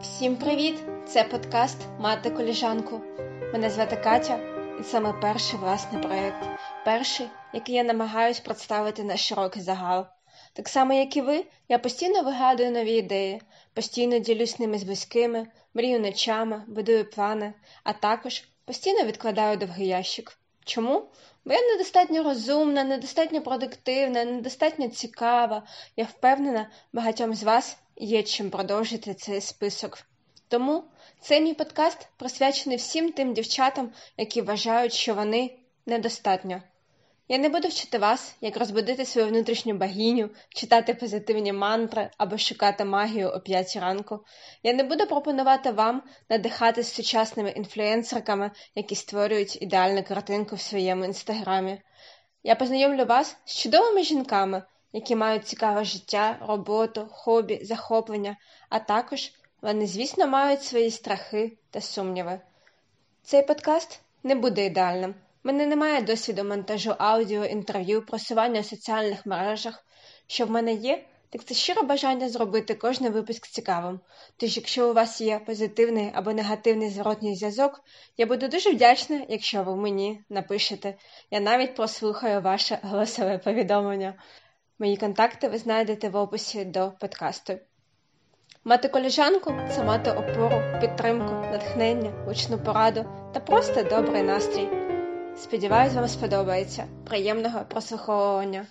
Всім привіт! Це подкаст Мати коліжанку. Мене звати Катя, і це мій перший власний проєкт. Перший, який я намагаюсь представити на широкий загал. Так само, як і ви, я постійно вигадую нові ідеї, постійно ділюсь ними з близькими, мрію ночами, будую плани, а також постійно відкладаю довгий ящик. Чому? Бо я недостатньо розумна, недостатньо продуктивна, недостатньо цікава. Я впевнена, багатьом з вас є чим продовжити цей список. Тому цей мій подкаст присвячений всім тим дівчатам, які вважають, що вони недостатньо. Я не буду вчити вас, як розбудити свою внутрішню богиню, читати позитивні мантри або шукати магію о п'ятій ранку. Я не буду пропонувати вам надихатись сучасними інфлюенсерками, які створюють ідеальну картинку в своєму інстаграмі. Я познайомлю вас з чудовими жінками, які мають цікаве життя, роботу, хобі, захоплення, а також вони, звісно, мають свої страхи та сумніви. Цей подкаст не буде ідеальним. У мене немає досвіду монтажу аудіо, інтерв'ю, просування в соціальних мережах. Що в мене є, так це щире бажання зробити кожний випуск цікавим. Тож, якщо у вас є позитивний або негативний зворотній зв'язок, я буду дуже вдячна, якщо ви мені напишете. Я навіть прослухаю ваше голосове повідомлення. Мої контакти ви знайдете в описі до подкасту. Мати коліжанку це мати опору, підтримку, натхнення, гучну пораду та просто добрий настрій. Сподіваюсь, вам сподобається. Приємного прослуховування!